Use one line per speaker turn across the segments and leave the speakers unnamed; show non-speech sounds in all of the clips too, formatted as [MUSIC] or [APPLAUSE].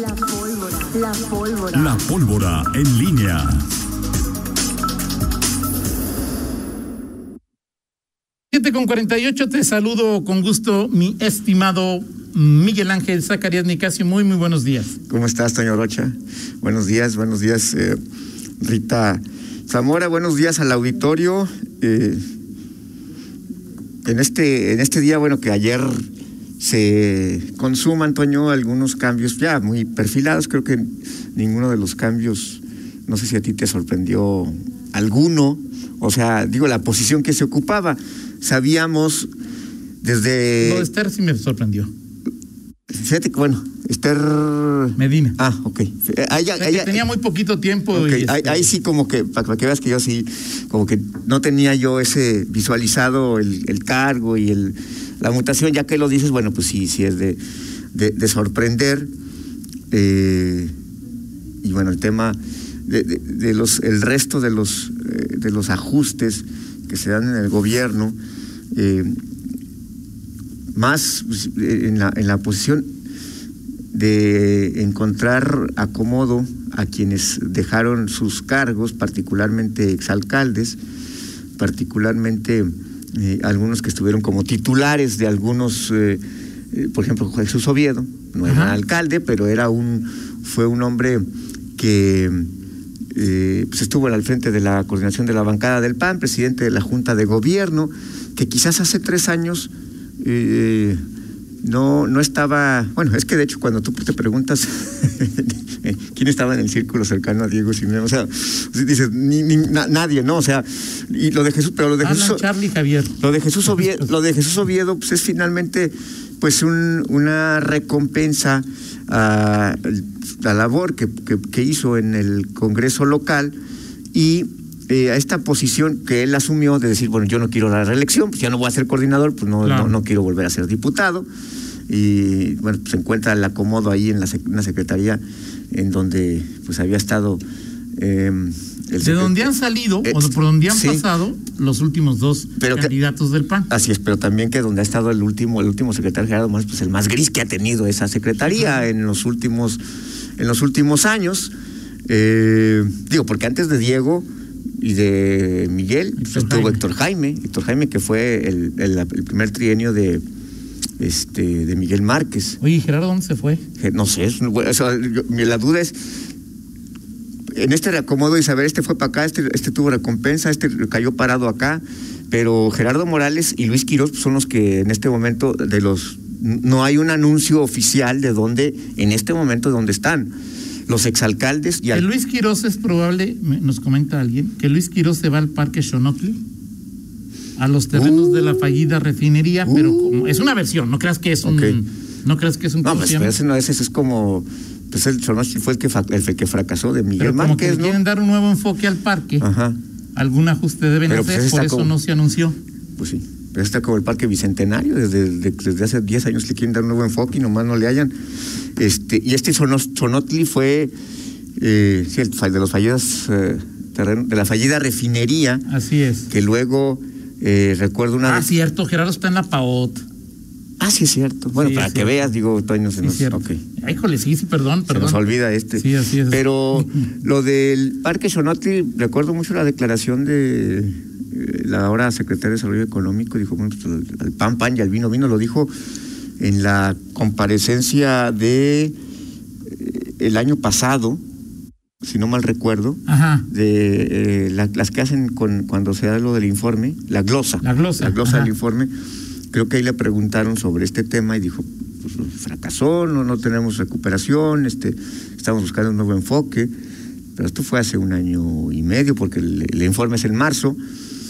La pólvora. La pólvora.
La pólvora en línea.
7 con 48, te saludo con gusto, mi estimado Miguel Ángel Zacarías Nicasio. Muy, muy buenos días.
¿Cómo estás, Toño Rocha? Buenos días, buenos días, eh, Rita Zamora. Buenos días al auditorio. Eh, en, este, en este día, bueno, que ayer se consuman, Toño, algunos cambios ya muy perfilados. Creo que ninguno de los cambios, no sé si a ti te sorprendió alguno. O sea, digo, la posición que se ocupaba sabíamos desde...
De Esther sí me sorprendió.
Fíjate que, bueno, Esther...
Medina.
Ah, ok.
Tenía muy poquito tiempo.
Okay.
Y
ahí,
este...
ahí, sí como que, para que veas que yo sí, como que no tenía yo ese visualizado el, el cargo y el, la mutación, ya que lo dices, bueno, pues sí, sí es de, de, de sorprender. Eh, y bueno, el tema de, los, el resto de los, eh, de los ajustes que se dan en el gobierno, eh, más pues, en, la, en la posición de encontrar acomodo a quienes dejaron sus cargos, particularmente exalcaldes, particularmente eh, algunos que estuvieron como titulares de algunos, eh, eh, por ejemplo, Jesús Oviedo, no era Ajá. alcalde, pero era un, fue un hombre que eh, pues estuvo al frente de la coordinación de la bancada del PAN, presidente de la Junta de Gobierno, que quizás hace tres años eh, no, no estaba, bueno, es que de hecho cuando tú te preguntas [LAUGHS] quién estaba en el círculo cercano a Diego Simeón, o sea, dices, ni, ni, na, nadie, ¿no? O sea, y lo de Jesús, pero lo de
Alan
Jesús,
Charlie Javier.
Lo de Jesús Oviedo, [LAUGHS] lo de Jesús Oviedo, pues es finalmente pues un, una recompensa a la labor que, que, que, hizo en el Congreso local y eh, a esta posición que él asumió de decir, bueno, yo no quiero la reelección, pues ya no voy a ser coordinador, pues no, claro. no, no, quiero volver a ser diputado. Y bueno, pues se encuentra el acomodo ahí en la una secretaría en donde pues había estado. Eh,
de donde han salido eh, o por donde han sí, pasado los últimos dos pero candidatos
que,
del PAN.
Así es, pero también que donde ha estado el último, el último secretario Gerardo Morales, pues el más gris que ha tenido esa secretaría en los últimos, en los últimos años. Eh, digo, porque antes de Diego y de Miguel estuvo Jaime. Héctor Jaime, Héctor Jaime que fue el, el, el primer trienio de este de Miguel Márquez.
Oye, Gerardo, ¿dónde se fue?
No sé, o sea, la duda es en este reacomodo y saber, este fue para acá, este, este tuvo recompensa, este cayó parado acá, pero Gerardo Morales y Luis Quiroz son los que en este momento de los no hay un anuncio oficial de dónde en este momento dónde están los exalcaldes y
al... Luis Quiroz es probable, nos comenta alguien, que Luis Quiroz se va al Parque Xonotli a los terrenos uh, de la fallida refinería, uh, pero como, es una versión, no creas que es un okay. no creas que es un
No, pues, ese no es, ese es como pues el Xonotli fue el que, el que fracasó de Miguel
pero como
Márquez,
que
¿no?
quieren dar un nuevo enfoque al parque.
Ajá.
Algún ajuste deben pero hacer, pues por eso
como,
no se anunció.
Pues sí. Está como el Parque Bicentenario, desde, desde hace 10 años le quieren dar un nuevo enfoque y nomás no le hayan. Este, y este Sonotli fue eh, sí, el de los fallidos eh, de la fallida refinería.
Así es.
Que luego eh, recuerdo una.
Ah, vez... cierto, Gerardo está en la PAOT.
Ah, sí, es cierto. Bueno, sí, para que cierto. veas, digo, Toño, se
sí,
nos.
Cierto.
Okay.
Ay, híjole, sí, sí, perdón, perdón.
Se nos olvida este.
Sí, así es.
Pero [LAUGHS] lo del Parque Sonotli, recuerdo mucho la declaración de la ahora secretaria de Desarrollo Económico, dijo, bueno, pues, al pan, pan y al vino, vino, lo dijo en la comparecencia de eh, el año pasado, si no mal recuerdo,
Ajá.
de eh, la, las que hacen con, cuando se da lo del informe, la glosa.
La glosa.
La glosa Ajá. del informe. Creo que ahí le preguntaron sobre este tema y dijo, pues fracasó, no, no tenemos recuperación, este, estamos buscando un nuevo enfoque. Pero esto fue hace un año y medio, porque el, el informe es en marzo.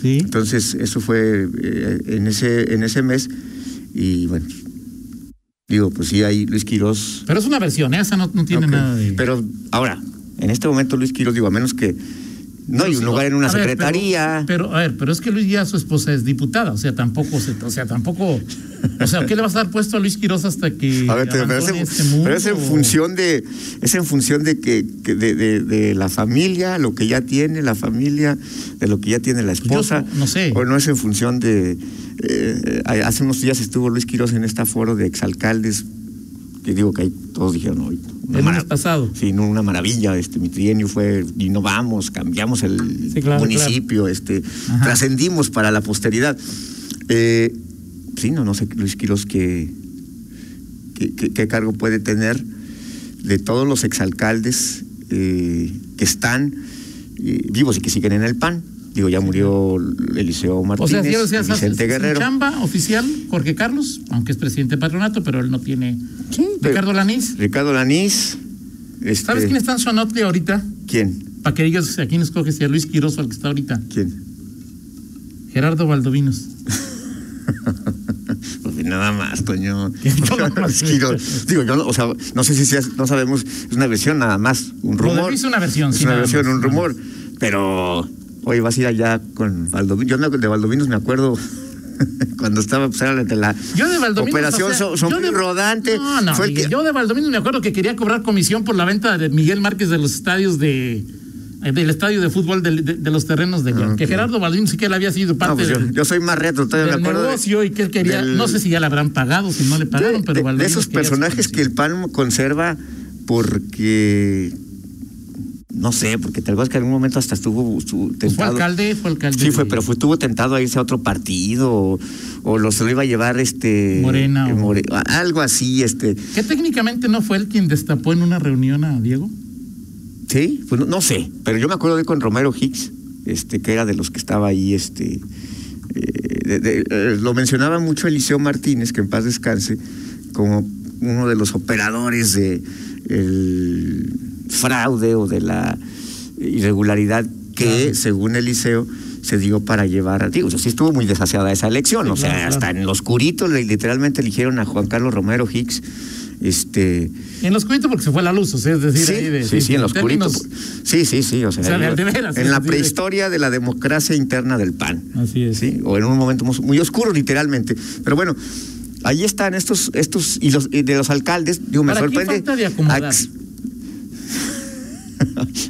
Sí.
Entonces, eso fue eh, en, ese, en ese mes. Y bueno, digo, pues sí, hay Luis Quirós.
Pero es una versión, ¿eh? esa no, no tiene okay. nada de.
Pero ahora, en este momento Luis Quiroz, digo, a menos que no hay un lugar en una secretaría.
Pero, pero, a ver, pero es que Luis ya su esposa es diputada, o sea, tampoco, se, o sea, tampoco, o sea, ¿qué le vas a dar puesto a Luis Quiroz hasta que
a ver, pero, es en,
este mundo,
pero es en función de, es en función de que, que de, de, de, la familia, lo que ya tiene la familia, de lo que ya tiene la esposa.
Yo, no sé.
O no es en función de, eh, hace unos días estuvo Luis Quiroz en este foro de exalcaldes que digo que ahí todos dijeron, hoy
El pasado.
Sí, una maravilla, este, mi trienio fue, innovamos, cambiamos el
Sí, claro,
municipio, este,
Ajá.
trascendimos para la posteridad. Eh, sí, no, no sé, Luis Quiroz, qué cargo puede tener de todos los exalcaldes eh, que están eh, vivos y que siguen en el PAN. Digo, ya murió Eliseo
O
Martínez,
sea, sí, o sea,
Vicente
sin
Guerrero.
chamba oficial, Jorge Carlos, aunque es presidente de patronato, pero él no tiene.
Sí,
Ricardo Lanís.
Ricardo Lanís. este,
¿Sabes quién está en Sonotli ahorita?
¿Quién?
Para que digas a quién escoges, si a Luis Quiroz o al que está ahorita.
¿Quién?
Gerardo Valdovinos. [LAUGHS]
Pues nada más, Toño.
Nada más.
Digo, digo, yo no, o sea, no sé si no sabemos, es una versión nada más, un rumor.
Es una versión,
Es
sí,
una versión,
más,
un rumor. Pero, oye, vas a ir allá con Valdovinos. Yo de Valdovinos me acuerdo [LAUGHS] cuando estaba, pues, era de la
Yo de Valdominos.
operación
o sea,
So- Son
de-
Rodante.
No, no,
fue
Miguel,
que-
yo de Valdominos me acuerdo que quería cobrar comisión por la venta de Miguel Márquez de los estadios de. eh, del estadio de fútbol de, de los terrenos de.
Ah,
Que. Gerardo Valdominos sí que él había sido
No,
parte
pues yo,
del,
yo soy más retro, todavía
del
me acuerdo. de-
y que él quería.
del-
no sé si ya le habrán pagado, si no le pagaron, pero
de, esos personajes que el. PAN conserva porque no sé, porque tal vez que en algún momento hasta estuvo su,
Pues fue
tentado.
alcalde, fue alcalde.
Sí, fue, pero fue, estuvo tentado a irse a otro partido o, o lo se lo iba a llevar este
Morena
eh,
o-
More- algo así, este,
Que técnicamente no fue él quien destapó en una reunión a Diego.
sí, pues no, no sé, pero yo me acuerdo de con Romero Hicks, este, que era de los que estaba ahí, este, eh, de- de- eh, lo mencionaba mucho Eliseo Martínez, que en paz descanse, como uno de los operadores de el fraude o de la irregularidad que,
Claro.
según Eliseo, se dio para llevar a. Digo, sí estuvo muy desaseada esa elección.
Sí,
o sea,
claro,
hasta
claro.
en los curitos literalmente eligieron a Juan Carlos Romero Hicks. Este.
En los cuitos porque se fue la luz, o sea, es decir,
Sí,
ahí de,
sí, sí, en los
términos-
curitos. Sí, sí, sí. O sea,
O sea, de-
en-
veras,
la prehistoria de la democracia interna del PAN.
Así es.
¿sí? O en un momento muy- oscuro, literalmente. Pero bueno, ahí están estos, estos, y los y de los alcaldes, digo, me
¿Para quién
sorprende.
falta de acomodar?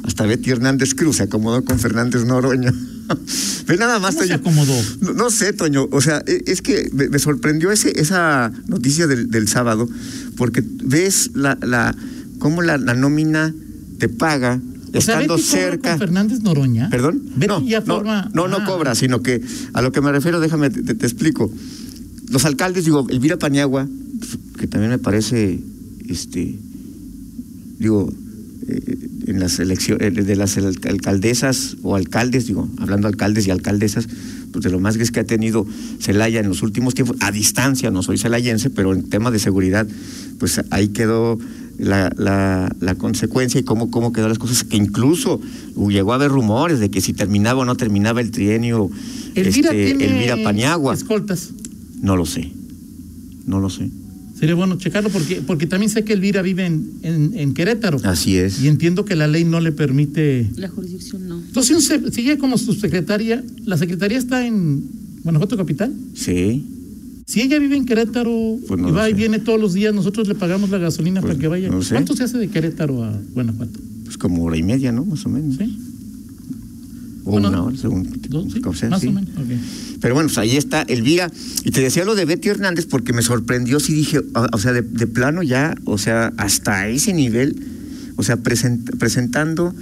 Hasta Betty Hernández Cruz se acomodó con Fernández Noroña. Pero [LAUGHS] nada más,
¿Cómo se
Toño.
acomodó?
No, no sé, Toño. O sea, e- es que me, me sorprendió ese, esa noticia del, del sábado, porque ves la, la cómo la, la nómina te paga
O sea,
estando
Betty
cerca.
con Fernández Noroña.
¿Perdón?
Betty
no,
ya
no,
forma.
no, no
Ah.
cobra, sino que a lo que me refiero, déjame, te, te explico. Los alcaldes, digo, Elvira Paniagua, que también me parece, este, digo, en las elecciones, de las al- alcaldesas o alcaldes, digo, hablando alcaldes y alcaldesas, pues de lo más que es que ha tenido Celaya en los últimos tiempos, a distancia, no soy celayense, pero en tema de seguridad, pues ahí quedó la, la, la consecuencia y cómo, cómo quedó las cosas, que incluso llegó a haber rumores de que si terminaba o no terminaba el trienio
Elvira
este, Elvira Paniagua.
escoltas.
No lo sé, no lo sé.
Sería bueno checarlo porque, porque también sé que Elvira vive en, en, en Querétaro.
Así es.
Y entiendo que la ley no le permite.
La jurisdicción no.
Entonces, sigue como subsecretaria. ¿La secretaría está en Guanajuato Capital?
Sí.
Si ella vive en Querétaro
Pues no
y va y viene todos los días, nosotros le pagamos la gasolina
Pues
para que vaya.
no sé.
¿Cuánto se hace de Querétaro a Guanajuato?
Pues como hora y media, ¿no? Más o menos.
¿Sí?
O
Bueno,
una hora, según.
¿Dos? Sí, más
sí.
o menos.
Pero bueno, pues ahí está Elvira. Y te decía lo de Betty Hernández porque me sorprendió, sí dije, o, o sea, de, de plano ya, o sea, hasta ese nivel, o sea, present- presentando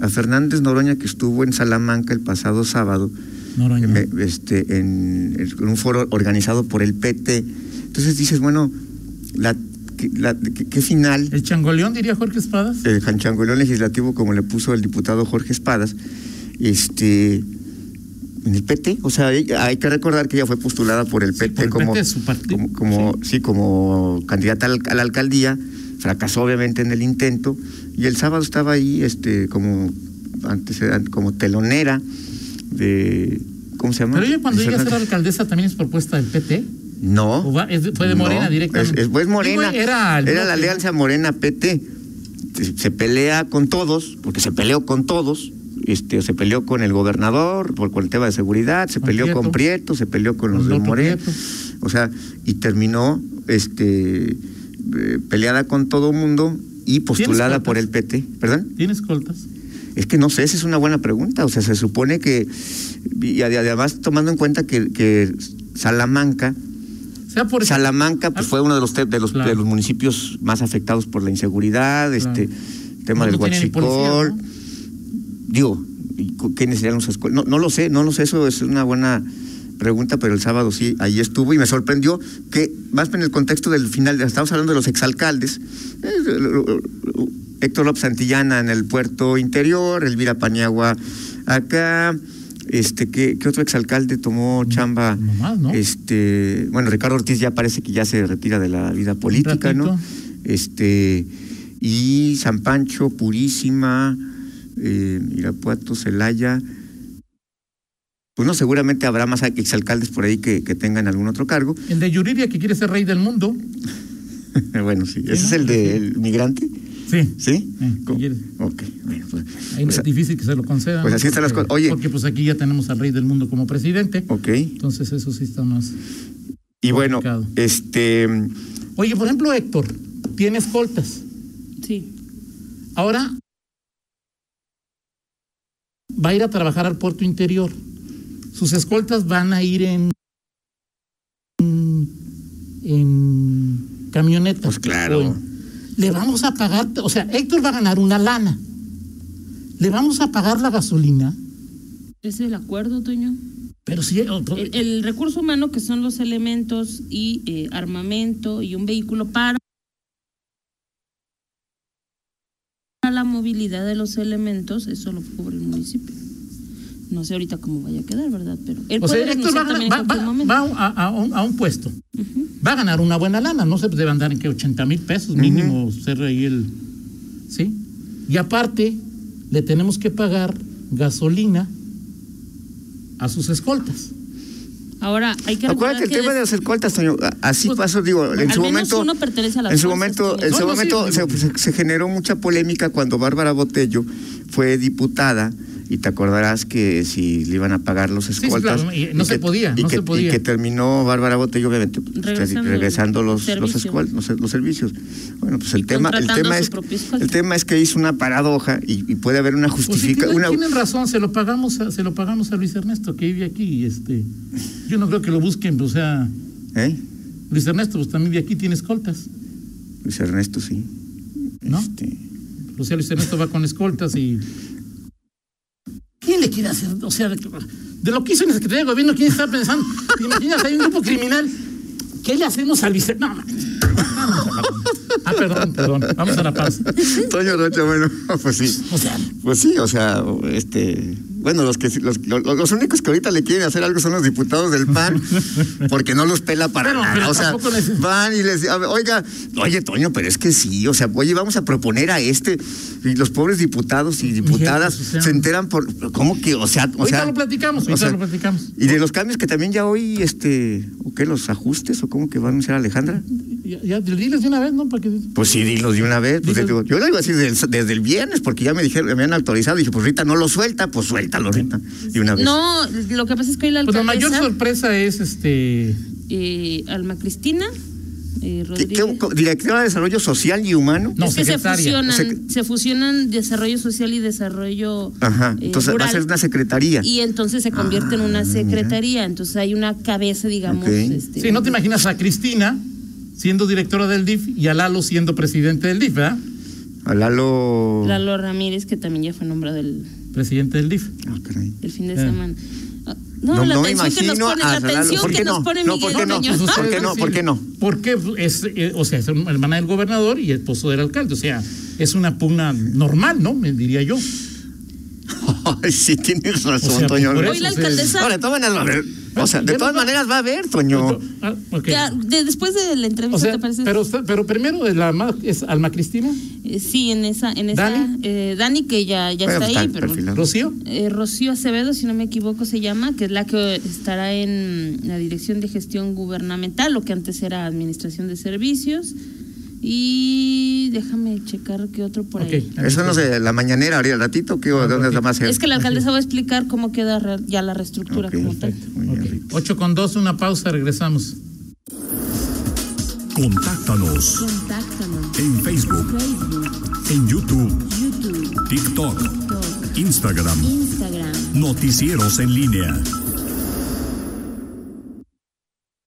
a Fernández Noroña que estuvo en Salamanca el pasado sábado,
Noroña.
me- este, en, en un foro organizado por el PT. Entonces dices, bueno, la, ¿qué, final?
¿El changoleón diría Jorge Espadas?
el chanchangolón legislativo, como le puso el diputado Jorge Espadas, este en el PT, o sea, hay, hay que recordar que ella fue postulada por el
Sí,
PT
por el
como,
PT, su
como, como- sí. como candidata a la alcaldía, fracasó obviamente en el intento, y el sábado estaba ahí este como antecedente, como telonera de ¿cómo se llama?
Pero ella cuando
De
llega a ser
Fernández.
alcaldesa también es propuesta del PT.
No.
¿O va- es de- fue de Morena
No,
directamente?
Es, es- pues Morena.
Digo, era el
la alianza Morena-PT. Se, se pelea con todos, porque se peleó con todos. Este, se peleó con el gobernador por, con el tema de seguridad, se peleó
Prieto.
con Prieto, se peleó con los
el
de
otro
Morena.
Prieto.
O sea, y terminó este eh, peleada con todo mundo y postulada por el PT. ¿Perdón?
¿Tiene escoltas?
Es que no sé, esa es una buena pregunta. O sea, se supone que, y ade- además tomando en cuenta que, que Salamanca
O sea, por
Salamanca pues, fue uno de los, de, los,
claro.
de los municipios más afectados por la inseguridad, este tema
No,
del
no tiene ni policía,
huachicol.
¿no?
Digo, ¿y cu- ¿quiénes serían los escuelas? No, no lo sé, no lo sé, eso es una buena pregunta, pero el sábado sí, ahí estuvo y me sorprendió que, más en el contexto del final, estamos hablando de los exalcaldes, eh, Héctor López Santillana en el puerto interior, Elvira Paniagua acá, este, ¿qué, qué otro exalcalde tomó chamba?
no más, ¿no?
Este, bueno, Ricardo Ortiz ya parece que ya se retira de la vida política, ¿no? Este, y San Pancho, Purísima, eh, Irapuato, Celaya. Pues no, seguramente habrá más exalcaldes por ahí que, que tengan algún otro cargo.
El de Yuriria que quiere ser rey del mundo. [LAUGHS]
bueno, sí. ¿Ese
Sí,
es
¿no?
el del migrante?
Sí.
¿Sí?
Eh.
Ok, bueno, pues.
Ahí
pues,
es difícil que se lo concedan.
pues
¿no?
así están las cosas. Oye.
Porque pues aquí ya tenemos al rey del mundo como presidente.
ok.
Entonces eso sí está más.
Y bueno,
Complicado.
este.
Oye, por ejemplo, Héctor, tiene escoltas.
Sí.
Ahora va a ir a trabajar al puerto interior. Sus escoltas van a ir en en camionetas.
Pues claro.
Le vamos a pagar, o sea, Héctor va a ganar una lana. Le vamos a pagar la gasolina,
Ese es el acuerdo, Toño.
pero si
El, el recurso humano, que son los elementos y eh, armamento y un vehículo para la movilidad de los elementos, eso lo cubre el municipio. No sé ahorita cómo vaya a quedar, ¿verdad? Pero él
o sea, Héctor va, a va- va- va un, a un puesto. Va a ganar una buena lana, no se debe andar en que 80 mil pesos mínimo ser ahí el. ¿Sí? Y aparte, le tenemos que pagar gasolina a sus escoltas.
Ahora, hay que
Acuérdate el tema de las escoltas, Toño. Así
Pues,
pasó, digo, en su momento.
uno pertenece a las
En su momento, en su momento se- se generó mucha polémica cuando Bárbara Botello fue diputada y te acordarás que si le iban a pagar los
sí,
escoltas.
claro, y no se
que-
podía,
y
no
que,
se podía.
Y que terminó Bárbara Botello, obviamente, pues,
Regresando
regresando, los, los, servicios. Bueno, pues el tema, el tema es el tema es que hizo una paradoja y, y puede haber una
Pues
justificación.
tienen, tienen razón, se lo pagamos a, se lo pagamos a Luis Ernesto que vive aquí. y, Este, yo no creo que lo busquen, o sea,
¿Eh?
Luis Ernesto pues también de aquí tiene escoltas,
Luis Ernesto, sí.
¿no?
Este,
O sea, Luis Ernesto va con escoltas y. ¿Quién le quiere hacer? O sea, de, lo que hizo en la Secretaría de Gobierno, ¿quién está pensando? ¿Te imaginas? Hay un grupo criminal. ¿Qué le hacemos a Luis Ernesto? No, no. Vamos a la- Ah, perdón, perdón. Vamos a la pausa.
Toño Rocha, bueno, [LAUGHS] pues sí.
O sea,
Pues sí, o sea, este, bueno, los que los, los, los únicos que ahorita le quieren hacer algo son los diputados del PAN, porque no los pela para
Pero-
nada.
pero
o sea,
les-
van y les ver, oiga, oye, Toño, pero es que sí, o sea, oye, vamos a proponer a este, y los pobres diputados y diputadas
pues,
se enteran por, ¿cómo que? O sea, o
ahorita
sea.
lo platicamos, ahorita
o sea,
lo platicamos.
Y de los cambios que también ya hoy, este, ¿o qué? ¿Los ajustes o cómo que va a anunciar Alejandra?
Ya, ya, diles de una vez, ¿no? Para que...
Pues sí, dilos de una vez. Pues, digo, yo lo iba a decir desde, el- desde el viernes, porque ya me dijeron, me habían autorizado. Dije, pues Rita, no lo suelta, pues suéltalo, Rita, de una vez.
No, lo que pasa es que hoy la
Pues la
alcaldesa,
mayor sorpresa es este.
eh, Alma Cristina eh,
¿Qué- qué-
Rodríguez.
co- directora de Desarrollo Social y Humano.
No,
es que se
secretaria.
fusionan,
Sec-
se fusionan desarrollo social y desarrollo
Ajá.
eh,
Entonces va a ser una secretaría.
y entonces se convierte en una
Ah,
secretaría, entonces hay una cabeza, digamos. Este,
Sí, no te imaginas a Cristina siendo directora del DIF y a Lalo siendo presidente del DIF, ¿verdad?
A Lalo.
Lalo Ramírez, que también ya fue nombrado el,
Presidente del DIF.
Ah, caray.
el fin de
Eh.
semana. Ah, No,
No,
la
no
atención que nos
imagino
pone, la atención
¿Por
que
qué
nos
no?
pone
No,
Miguel
¿por qué no? Pues ¿Por qué no? ¿Por qué no?
Porque es, eh, o sea, es hermana del gobernador y el esposo del alcalde. O sea, es una pugna normal, ¿no? Me diría yo. [LAUGHS]
Ay, sí, tienes razón,
O sea,
Toño.
Hoy la alcaldesa-
Ahora, de todas maneras va a haber. O sea, de todas maneras va a haber, Toño.
Ah, ok.
Ya, de- después de la
O
entrevista,
sea,
¿te parece?
pero, pero primero es, la, es Alma Cristina,
Eh, sí, en esa, en esa,
¿Dani?
eh, Dani que ya, ya está ahí, pero.
Rocío.
eh, Rocío Acevedo, si no me equivoco, se llama, que es la que estará en la Dirección de Gestión Gubernamental, lo que antes era Administración de Servicios. Y déjame checar qué otro por ahí.
Ok.
Eso no sé, la mañanera, ahorita al ratito, ¿qué, ¿dónde
ok.
está más
Es que la alcaldesa va a explicar cómo queda ya la reestructura
Ok,
como tal.
perfecto, muy bien,
Ok.
Rita.
8 con 2, una pausa, regresamos.
Contáctanos
Contáctanos.
en Facebook,
Facebook,
en YouTube,
YouTube,
TikTok,
TikTok,
Instagram.
Instagram.
Noticieros en línea.